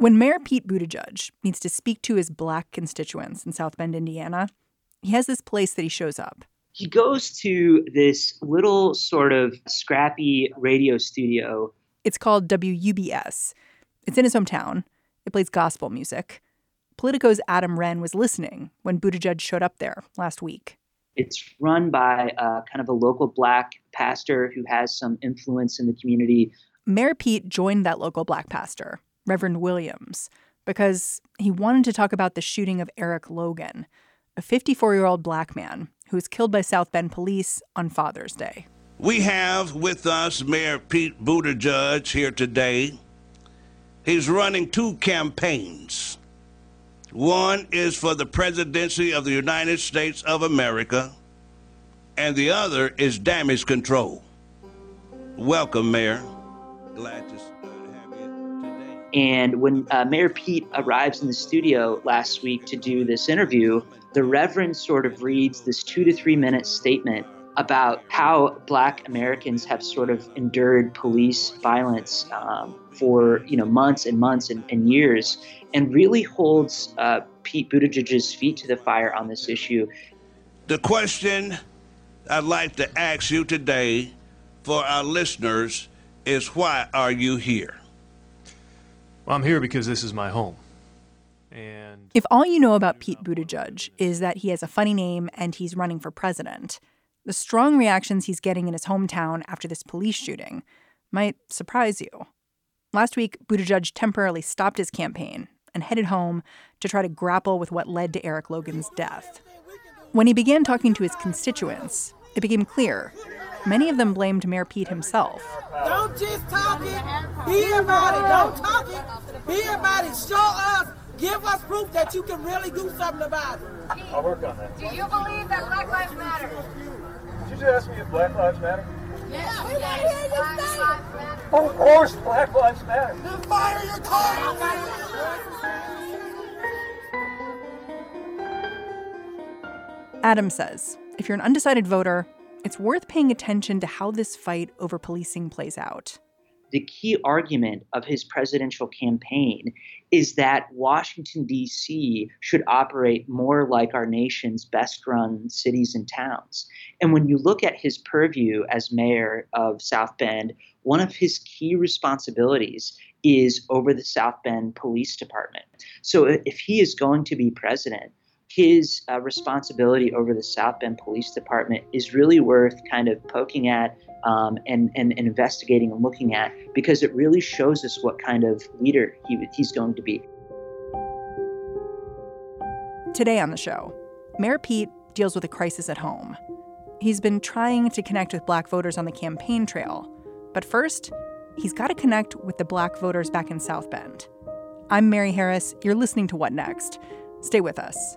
When Mayor Pete Buttigieg needs to speak to his black constituents in South Bend, Indiana, he has this place that he shows up. He goes to this little sort of scrappy radio studio. It's called WUBS. It's in his hometown. It plays gospel music. Politico's Adam Wren was listening when Buttigieg showed up there last week. It's run by uh, kind of a local black pastor who has some influence in the community. Mayor Pete joined that local black pastor Reverend Williams, because he wanted to talk about the shooting of Eric Logan, a 54 year old black man who was killed by South Bend police on Father's Day. We have with us Mayor Pete Buttigieg here today. He's running two campaigns. One is for the presidency of the United States of America, and the other is damage control. Welcome, Mayor. Glad to have you today. and when uh, Mayor Pete arrives in the studio last week to do this interview, the Reverend sort of reads this two to three minute statement about how Black Americans have sort of endured police violence um, for you know months and months and, and years, and really holds uh, Pete Buttigieg's feet to the fire on this issue. The question I'd like to ask you today for our listeners is why are you here? Well, I'm here because this is my home. And if all you know about Pete Buttigieg is that he has a funny name and he's running for president, the strong reactions he's getting in his hometown after this police shooting might surprise you. Last week, Buttigieg temporarily stopped his campaign and headed home to try to grapple with what led to Eric Logan's death. When he began talking to his constituents, it became clear Many of them blamed Mayor Pete himself. Don't just talk it, be about it. Don't talk it, be about it. Show us, give us proof that you can really do something about it. I'll work on that. Do you believe that Black Lives Matter? Did you just ask me if Black Lives Matter? Yes, we yes. Black Lives Matter. Of course, Black Lives Matter. Then fire your car. Adam says if you're an undecided voter, it's worth paying attention to how this fight over policing plays out. The key argument of his presidential campaign is that Washington, D.C. should operate more like our nation's best run cities and towns. And when you look at his purview as mayor of South Bend, one of his key responsibilities is over the South Bend Police Department. So if he is going to be president, his uh, responsibility over the South Bend Police Department is really worth kind of poking at um, and, and, and, investigating and looking at because it really shows us what kind of leader he, he's going to be. Today on the show, Mayor Pete deals with a crisis at home. He's been trying to connect with black voters on the campaign trail, but first, he's got to connect with the black voters back in South Bend. I'm Mary Harris. You're listening to What Next? Stay with us.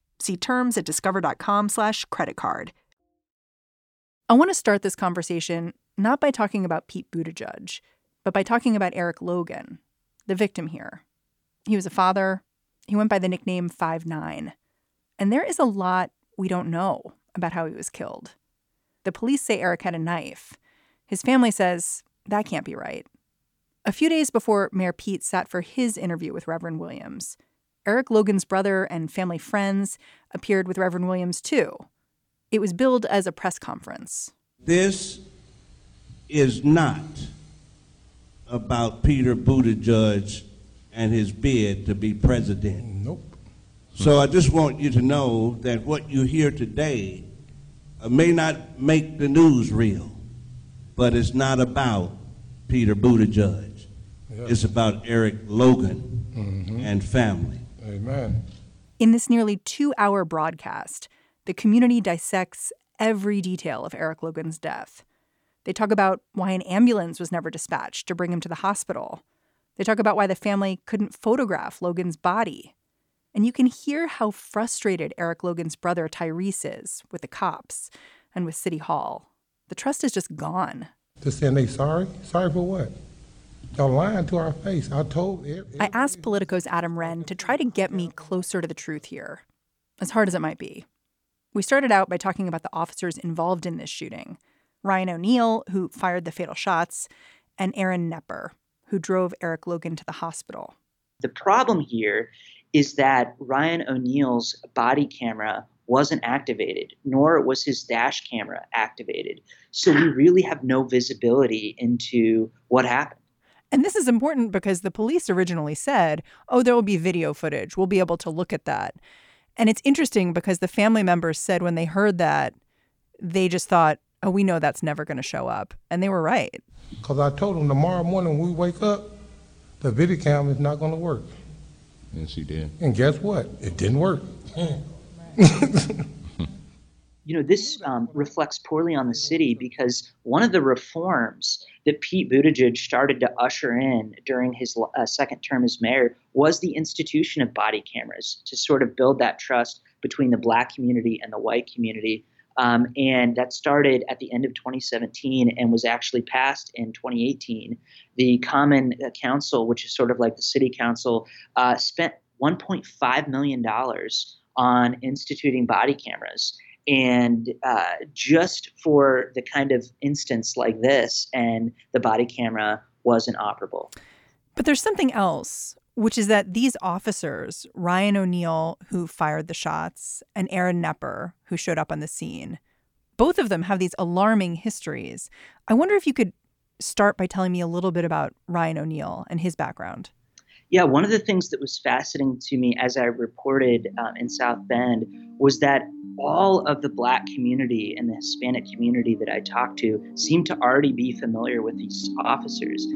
See terms at discover.com slash credit card. I want to start this conversation not by talking about Pete Buttigieg, but by talking about Eric Logan, the victim here. He was a father. He went by the nickname Five Nine, And there is a lot we don't know about how he was killed. The police say Eric had a knife. His family says that can't be right. A few days before Mayor Pete sat for his interview with Reverend Williams, Eric Logan's brother and family friends appeared with Reverend Williams too. It was billed as a press conference. This is not about Peter Buttigieg and his bid to be president. Nope. So I just want you to know that what you hear today uh, may not make the news real, but it's not about Peter Buttigieg. Yeah. It's about Eric Logan mm-hmm. and family. Amen. In this nearly two hour broadcast, the community dissects every detail of Eric Logan's death. They talk about why an ambulance was never dispatched to bring him to the hospital. They talk about why the family couldn't photograph Logan's body. And you can hear how frustrated Eric Logan's brother Tyrese is with the cops and with City Hall. The trust is just gone. Saying they sorry? Sorry for what? Y'all lying to our face. I told. Every, I asked Politico's Adam Wren to try to get me closer to the truth here, as hard as it might be. We started out by talking about the officers involved in this shooting Ryan O'Neill, who fired the fatal shots, and Aaron Knepper, who drove Eric Logan to the hospital. The problem here is that Ryan O'Neill's body camera wasn't activated, nor was his dash camera activated. So we really have no visibility into what happened. And this is important because the police originally said, oh, there will be video footage. We'll be able to look at that. And it's interesting because the family members said when they heard that, they just thought, oh, we know that's never going to show up. And they were right. Because I told them tomorrow morning when we wake up, the video cam is not going to work. And she did. And guess what? It didn't work. you know, this um, reflects poorly on the city because one of the reforms that Pete Buttigieg started to usher in during his uh, second term as mayor was the institution of body cameras to sort of build that trust between the black community and the white community. Um, and that started at the end of 2017 and was actually passed in 2018. The Common Council, which is sort of like the city council, uh, spent $1.5 million on instituting body cameras. And uh, just for the kind of instance like this, and the body camera wasn't operable. But there's something else, which is that these officers, Ryan O'Neill, who fired the shots, and Aaron Knepper, who showed up on the scene, both of them have these alarming histories. I wonder if you could start by telling me a little bit about Ryan O'Neill and his background. Yeah, one of the things that was fascinating to me as I reported um, in South Bend was that all of the Black community and the Hispanic community that I talked to seemed to already be familiar with these officers.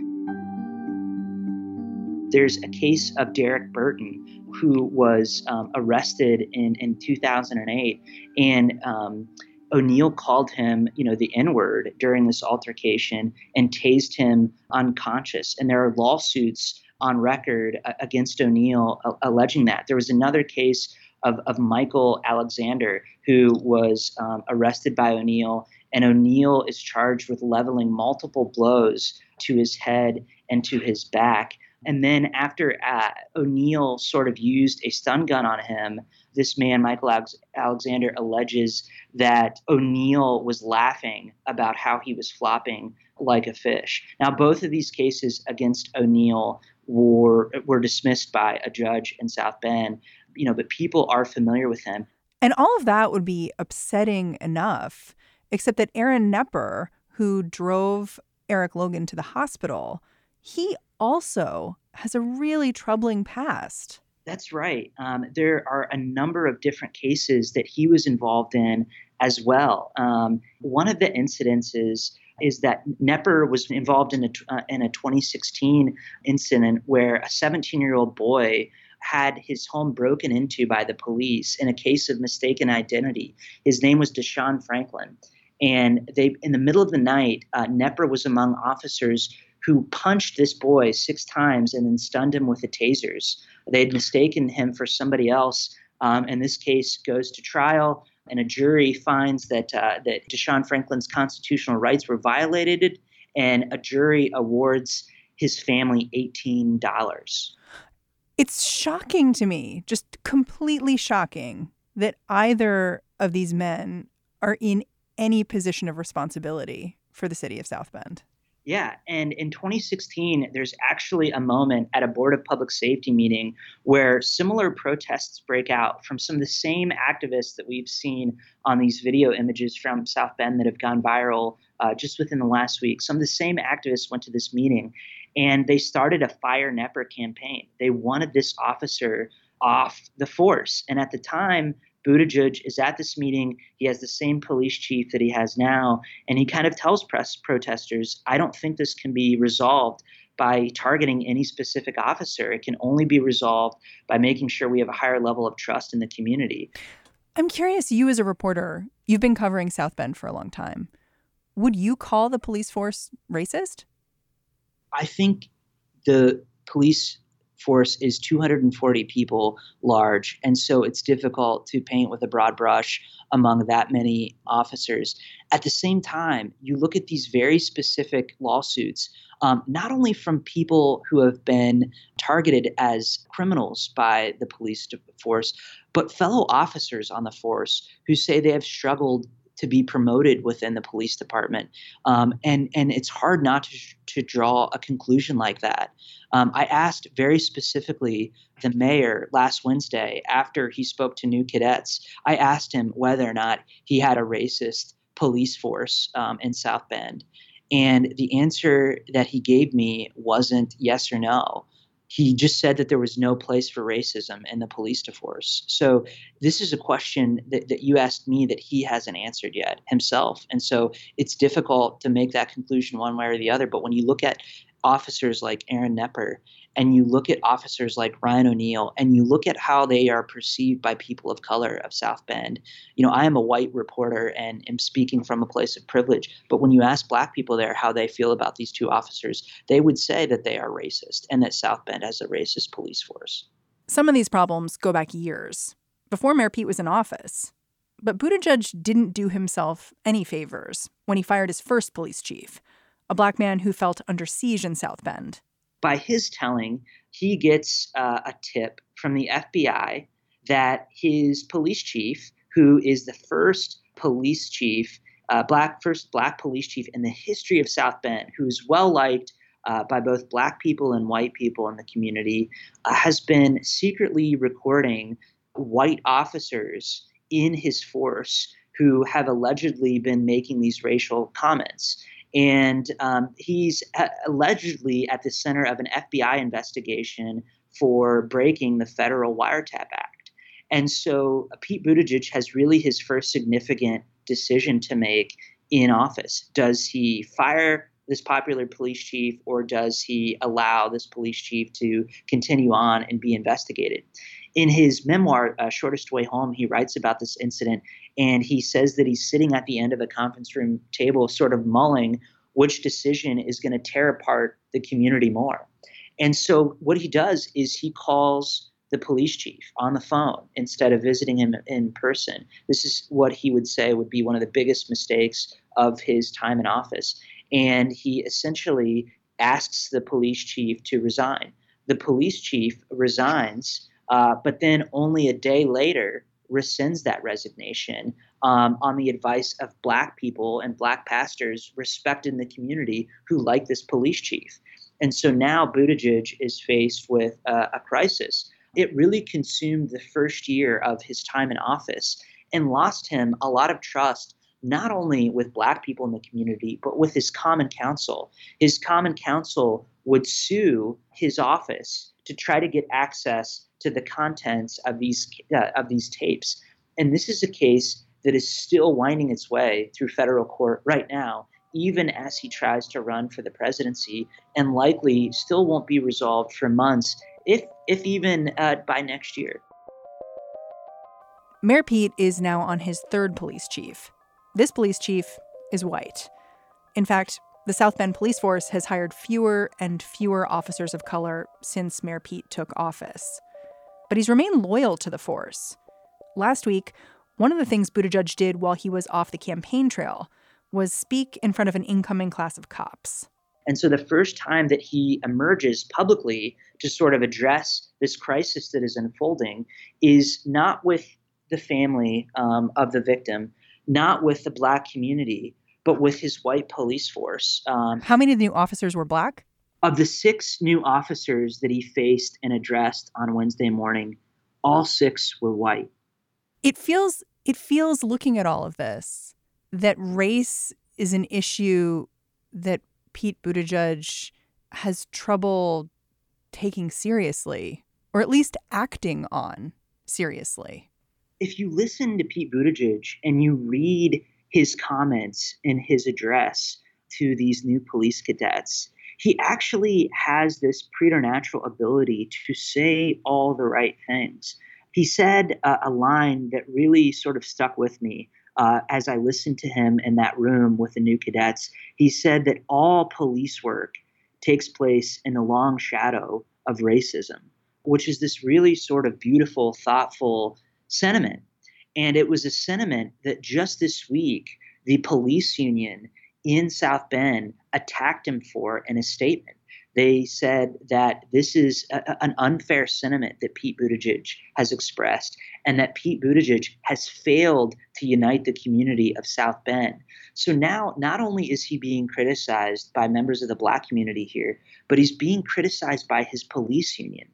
There's a case of Derek Burton, who was um, arrested in, in 2008, and um, O'Neill called him, you know, the N word during this altercation and tased him unconscious. And there are lawsuits on record uh, against O'Neill uh, alleging that. There was another case of, of Michael Alexander who was um, arrested by O'Neill, and O'Neill is charged with leveling multiple blows to his head and to his back. And then after uh, O'Neill sort of used a stun gun on him, this man, Michael Alexander, alleges that O'Neill was laughing about how he was flopping like a fish. Now, both of these cases against O'Neill were were dismissed by a judge in South Bend. You know, but people are familiar with him. And all of that would be upsetting enough, except that Aaron Knepper, who drove Eric Logan to the hospital, he also has a really troubling past. That's right. Um, there are a number of different cases that he was involved in as well. Um, one of the incidences is that Knepper was involved in a, uh, in a 2016 incident where a 17 year old boy had his home broken into by the police in a case of mistaken identity. His name was Deshaun Franklin. And they, in the middle of the night, uh, Knepper was among officers who punched this boy six times and then stunned him with the tasers. They had mistaken him for somebody else. Um, and this case goes to trial and a jury finds that uh, that Deshaun Franklin's constitutional rights were violated, and a jury awards his family eighteen dollars. It's shocking to me, just completely shocking, that either of these men are in any position of responsibility for the city of South Bend. Yeah, and in 2016, there's actually a moment at a Board of Public Safety meeting where similar protests break out from some of the same activists that we've seen on these video images from South Bend that have gone viral uh, just within the last week. Some of the same activists went to this meeting and they started a Fire Knepper campaign. They wanted this officer off the force. And at the time, Buttigieg is at this meeting. He has the same police chief that he has now, and he kind of tells press protesters, "I don't think this can be resolved." By targeting any specific officer. It can only be resolved by making sure we have a higher level of trust in the community. I'm curious, you as a reporter, you've been covering South Bend for a long time. Would you call the police force racist? I think the police force is 240 people large. And so it's difficult to paint with a broad brush among that many officers. At the same time, you look at these very specific lawsuits, um, not only from people who have been targeted as criminals by the police force, but fellow officers on the force who say they have struggled to be promoted within the police department. Um, and, and it's hard not to, to draw a conclusion like that. Um, I asked very specifically the mayor last Wednesday after he spoke to new cadets. I asked him whether or not he had a racist police force um, in South Bend. And the answer that he gave me wasn't yes or no he just said that there was no place for racism in the police force. So this is a question that, that you asked me that he hasn't answered yet himself. And so it's difficult to make that conclusion one way or the other. But when you look at officers like Aaron Knepper and you look at officers like Ryan O'Neill and you look at how they are perceived by people of color of South Bend, you know, I am a white reporter and am speaking from a place of privilege. But when you ask black people there how they feel about these two officers, they would say that they are racist and that South Bend has a racist police force. Some of these problems go back years, before Mayor Pete was in office. But Buttigieg didn't do himself any favors when he fired his first police chief, a black man who felt under siege in South Bend by his telling, he gets uh, a tip from the FBI that his police chief, who is the first police chief, uh, black first black police chief in the history of South Bend, who's well liked uh, by both black people and white people in the community, uh, has been secretly recording white officers in his force who have allegedly been making these racial comments. And um, he's allegedly at the center of an FBI investigation for breaking the federal wiretap act. And so uh, Pete Buttigieg has really his first significant decision to make in office. Does he fire this popular police chief or does he allow this police chief to continue on and be investigated? In his memoir, uh, Shortest Way Home, he writes about this incident and he says that he's sitting at the end of a conference room table, sort of mulling which decision is going to tear apart the community more. And so what he does is he calls the police chief on the phone instead of visiting him in person. This is what he would say would be one of the biggest mistakes of his time in office. And he essentially asks the police chief to resign. The police chief resigns, uh, but then only a day later rescinds that resignation um, on the advice of black people and black pastors respected in the community who like this police chief. And so now Buttigieg is faced with uh, a crisis. It really consumed the first year of his time in office and lost him a lot of trust, not only with black people in the community, but with his common council. His common council would sue his office to try to get access to the contents of these uh, of these tapes. And this is a case that is still winding its way through federal court right now, even as he tries to run for the presidency, and likely still won't be resolved for months, if if even uh, by next year. Mayor Pete is now on his third police chief. This police chief is white. In fact, the South Bend Police Force has hired fewer and fewer officers of color since Mayor Pete took office. But he's remained loyal to the force. Last week, one of the things Buttigieg did while he was off the campaign trail was speak in front of an incoming class of cops. And so the first time that he emerges publicly to sort of address this crisis that is unfolding is not with the family um, of the victim, not with the black community, but with his white police force. Um, How many of the new officers were black? Of the six new officers that he faced and addressed on Wednesday morning, all six were white. It feels it feels looking at all of this that race is an issue that Pete Buttigieg has trouble taking seriously, or at least acting on seriously. If you listen to Pete Buttigieg and you read his comments in his address to these new police cadets, he actually has this preternatural ability to say all the right things. he said uh, a line that really sort of stuck with me uh, as I listened to him in that room with the new cadets. He said that all police work takes place in the long shadow of racism, which is this really sort of beautiful, thoughtful sentiment. And it was a sentiment that just this week, the police union in South Bend attacked him for in a statement. They said that this is a, an unfair sentiment that Pete Buttigieg has expressed, and that Pete Buttigieg has failed to unite the community of South Bend. So now, not only is he being criticized by members of the black community here, but he's being criticized by his police union.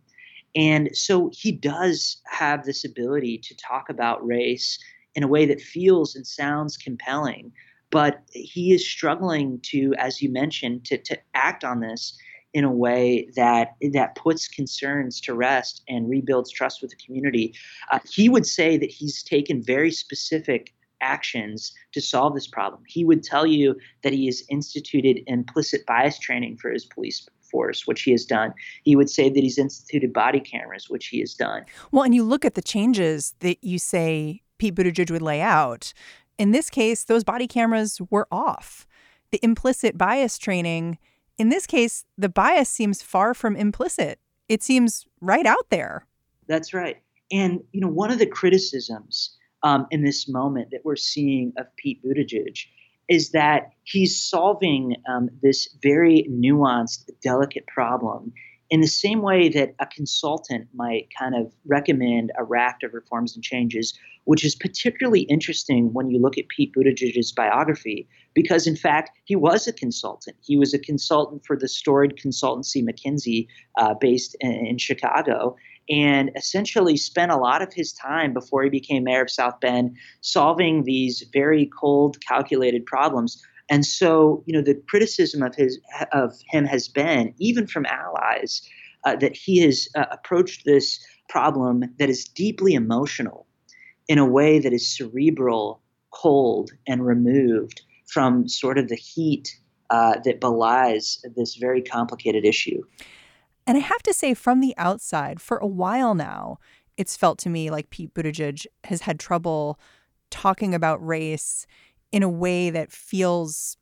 And so he does have this ability to talk about race in a way that feels and sounds compelling, but he is struggling to, as you mentioned, to, to act on this in a way that that puts concerns to rest and rebuilds trust with the community. Uh, he would say that he's taken very specific actions to solve this problem. He would tell you that he has instituted implicit bias training for his police force, which he has done. He would say that he's instituted body cameras, which he has done. Well, and you look at the changes that you say Pete Buttigieg would lay out. In this case, those body cameras were off. The implicit bias training in this case, the bias seems far from implicit. It seems right out there. That's right. And, you know, one of the criticisms um, in this moment that we're seeing of Pete Buttigieg is that he's solving um, this very nuanced, delicate problem in the same way that a consultant might kind of recommend a raft of reforms and changes, which is particularly interesting when you look at Pete Buttigieg's biography, because in fact, he was a consultant. He was a consultant for the storied consultancy McKinsey uh, based in, in Chicago and essentially spent a lot of his time before he became mayor of South Bend solving these very cold, calculated problems and so, you know, the criticism of his of him has been, even from allies, uh, that he has uh, approached this problem that is deeply emotional in a way that is cerebral, cold, and removed from sort of the heat uh, that belies this very complicated issue. And I have to say, from the outside, for a while now, it's felt to me like Pete Buttigieg has had trouble talking about race in a way that feels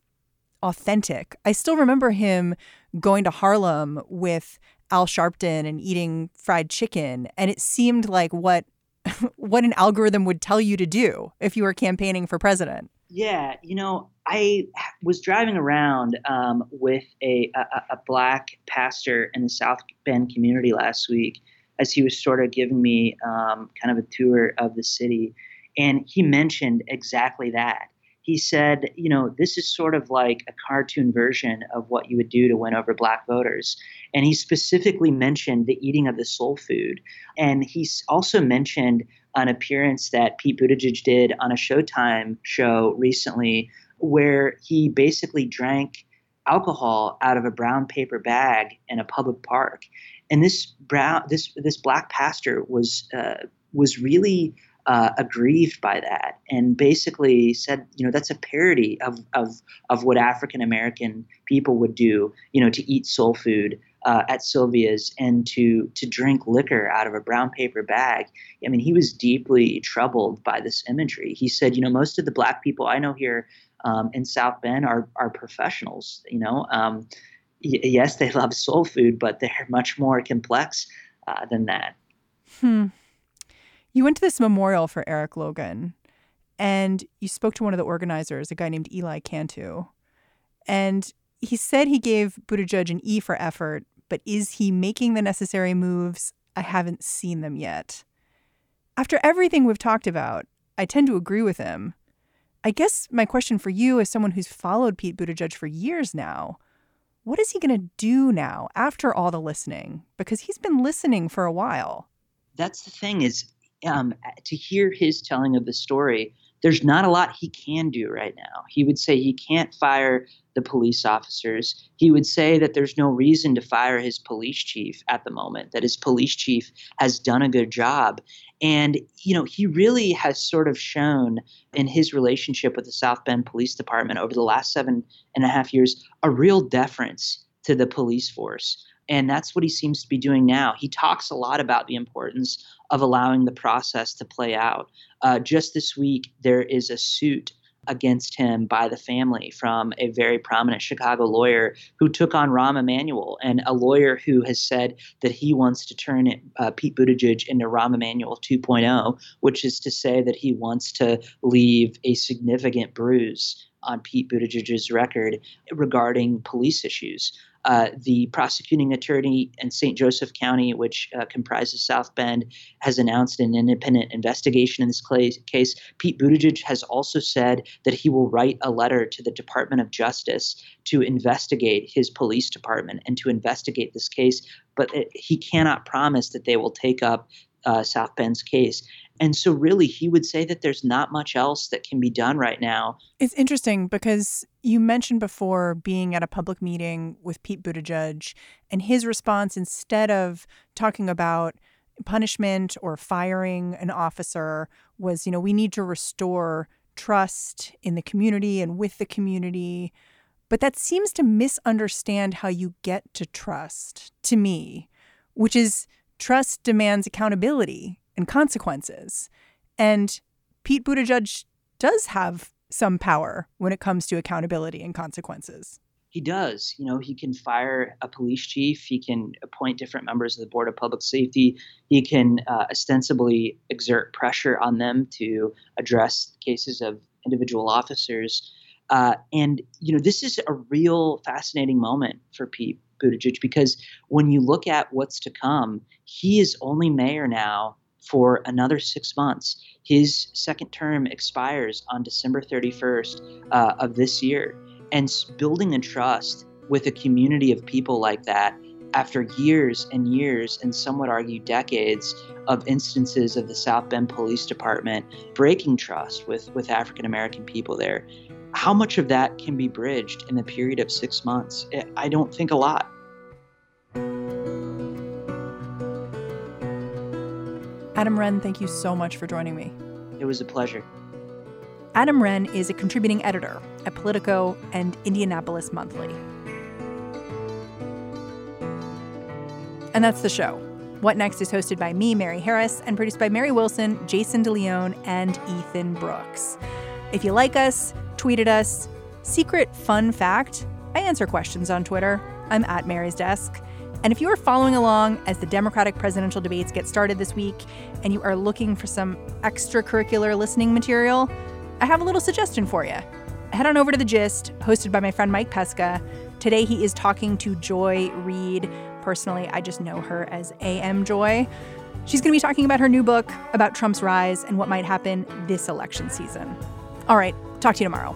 authentic. I still remember him going to Harlem with Al Sharpton and eating fried chicken, and it seemed like what what an algorithm would tell you to do if you were campaigning for president. Yeah, you know, I was driving around um, with a, a, a black pastor in the South Bend community last week as he was sort of giving me um, kind of a tour of the city, and he mentioned exactly that he said, you know, this is sort of like a cartoon version of what you would do to win over black voters. And he specifically mentioned the eating of the soul food. And he also mentioned an appearance that Pete Buttigieg did on a Showtime show recently where he basically drank alcohol out of a brown paper bag in a public park. And this brown this this black pastor was uh, was really uh, aggrieved by that and basically said, you know, that's a parody of of of what African American people would do, you know, to eat soul food uh, at Sylvia's and to to drink liquor out of a brown paper bag. I mean, he was deeply troubled by this imagery. He said, you know, most of the black people I know here um, in South Bend are are professionals. You know, um, y- yes, they love soul food, but they're much more complex uh, than that. Hmm. You went to this memorial for Eric Logan and you spoke to one of the organizers, a guy named Eli Cantu. And he said he gave Buttigieg an E for effort, but is he making the necessary moves? I haven't seen them yet. After everything we've talked about, I tend to agree with him. I guess my question for you, as someone who's followed Pete Buttigieg for years now, what is he going to do now after all the listening? Because he's been listening for a while. That's the thing is um, to hear his telling of the story, there's not a lot he can do right now. He would say he can't fire the police officers. He would say that there's no reason to fire his police chief at the moment, that his police chief has done a good job. And, you know, he really has sort of shown in his relationship with the South Bend Police Department over the last seven and a half years a real deference to the police force And that's what he seems to be doing now. He talks a lot about the importance of allowing the process to play out. Uh, just this week, there is a suit against him by the family from a very prominent Chicago lawyer who took on Rahm Emanuel, and a lawyer who has said that he wants to turn it, uh, Pete Buttigieg into Rahm Emanuel 2.0, which is to say that he wants to leave a significant bruise on Pete Buttigieg's record regarding police issues. Uh, the prosecuting attorney in St. Joseph County, which uh, comprises South Bend, has announced an independent investigation in this case. Pete Buttigieg has also said that he will write a letter to the Department of Justice to investigate his police department and to investigate this case, but it, he cannot promise that they will take up uh, South Bend's case. And so, really, he would say that there's not much else that can be done right now. It's interesting because you mentioned before being at a public meeting with Pete Buttigieg, and his response, instead of talking about punishment or firing an officer, was, you know, we need to restore trust in the community and with the community. But that seems to misunderstand how you get to trust to me, which is trust demands accountability and consequences. And Pete Buttigieg does have some power when it comes to accountability and consequences. He does. You know, he can fire a police chief. He can appoint different members of the Board of Public Safety. He can uh, ostensibly exert pressure on them to address cases of individual officers. Uh, and, you know, this is a real fascinating moment for Pete Buttigieg because when you look at what's to come, he is only mayor now for another six months. His second term expires on December 31st uh, of this year. And building a trust with a community of people like that after years and years, and some would argue decades, of instances of the South Bend Police Department breaking trust with, with African American people there. How much of that can be bridged in the period of six months? I don't think a lot. Adam Wren, thank you so much for joining me. It was a pleasure. Adam Wren is a contributing editor at Politico and Indianapolis Monthly. And that's the show. What Next is hosted by me, Mary Harris, and produced by Mary Wilson, Jason DeLeon, and Ethan Brooks. If you like us, tweet at us. Secret fun fact I answer questions on Twitter. I'm at Mary's Desk. And if you are following along as the Democratic presidential debates get started this week and you are looking for some extracurricular listening material, I have a little suggestion for you. Head on over to The Gist, hosted by my friend Mike Pesca. Today he is talking to Joy Reid. Personally, I just know her as AM Joy. She's going to be talking about her new book about Trump's rise and what might happen this election season. All right, talk to you tomorrow.